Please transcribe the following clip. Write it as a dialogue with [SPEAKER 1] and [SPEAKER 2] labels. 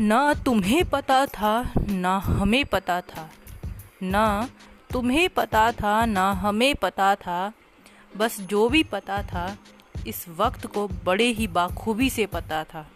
[SPEAKER 1] ना तुम्हें पता था, ना हमें पता था। ना तुम्हें पता था, ना हमें पता था। बस जो भी पता था, इस वक्त को बड़े ही बाखूबी से पता था।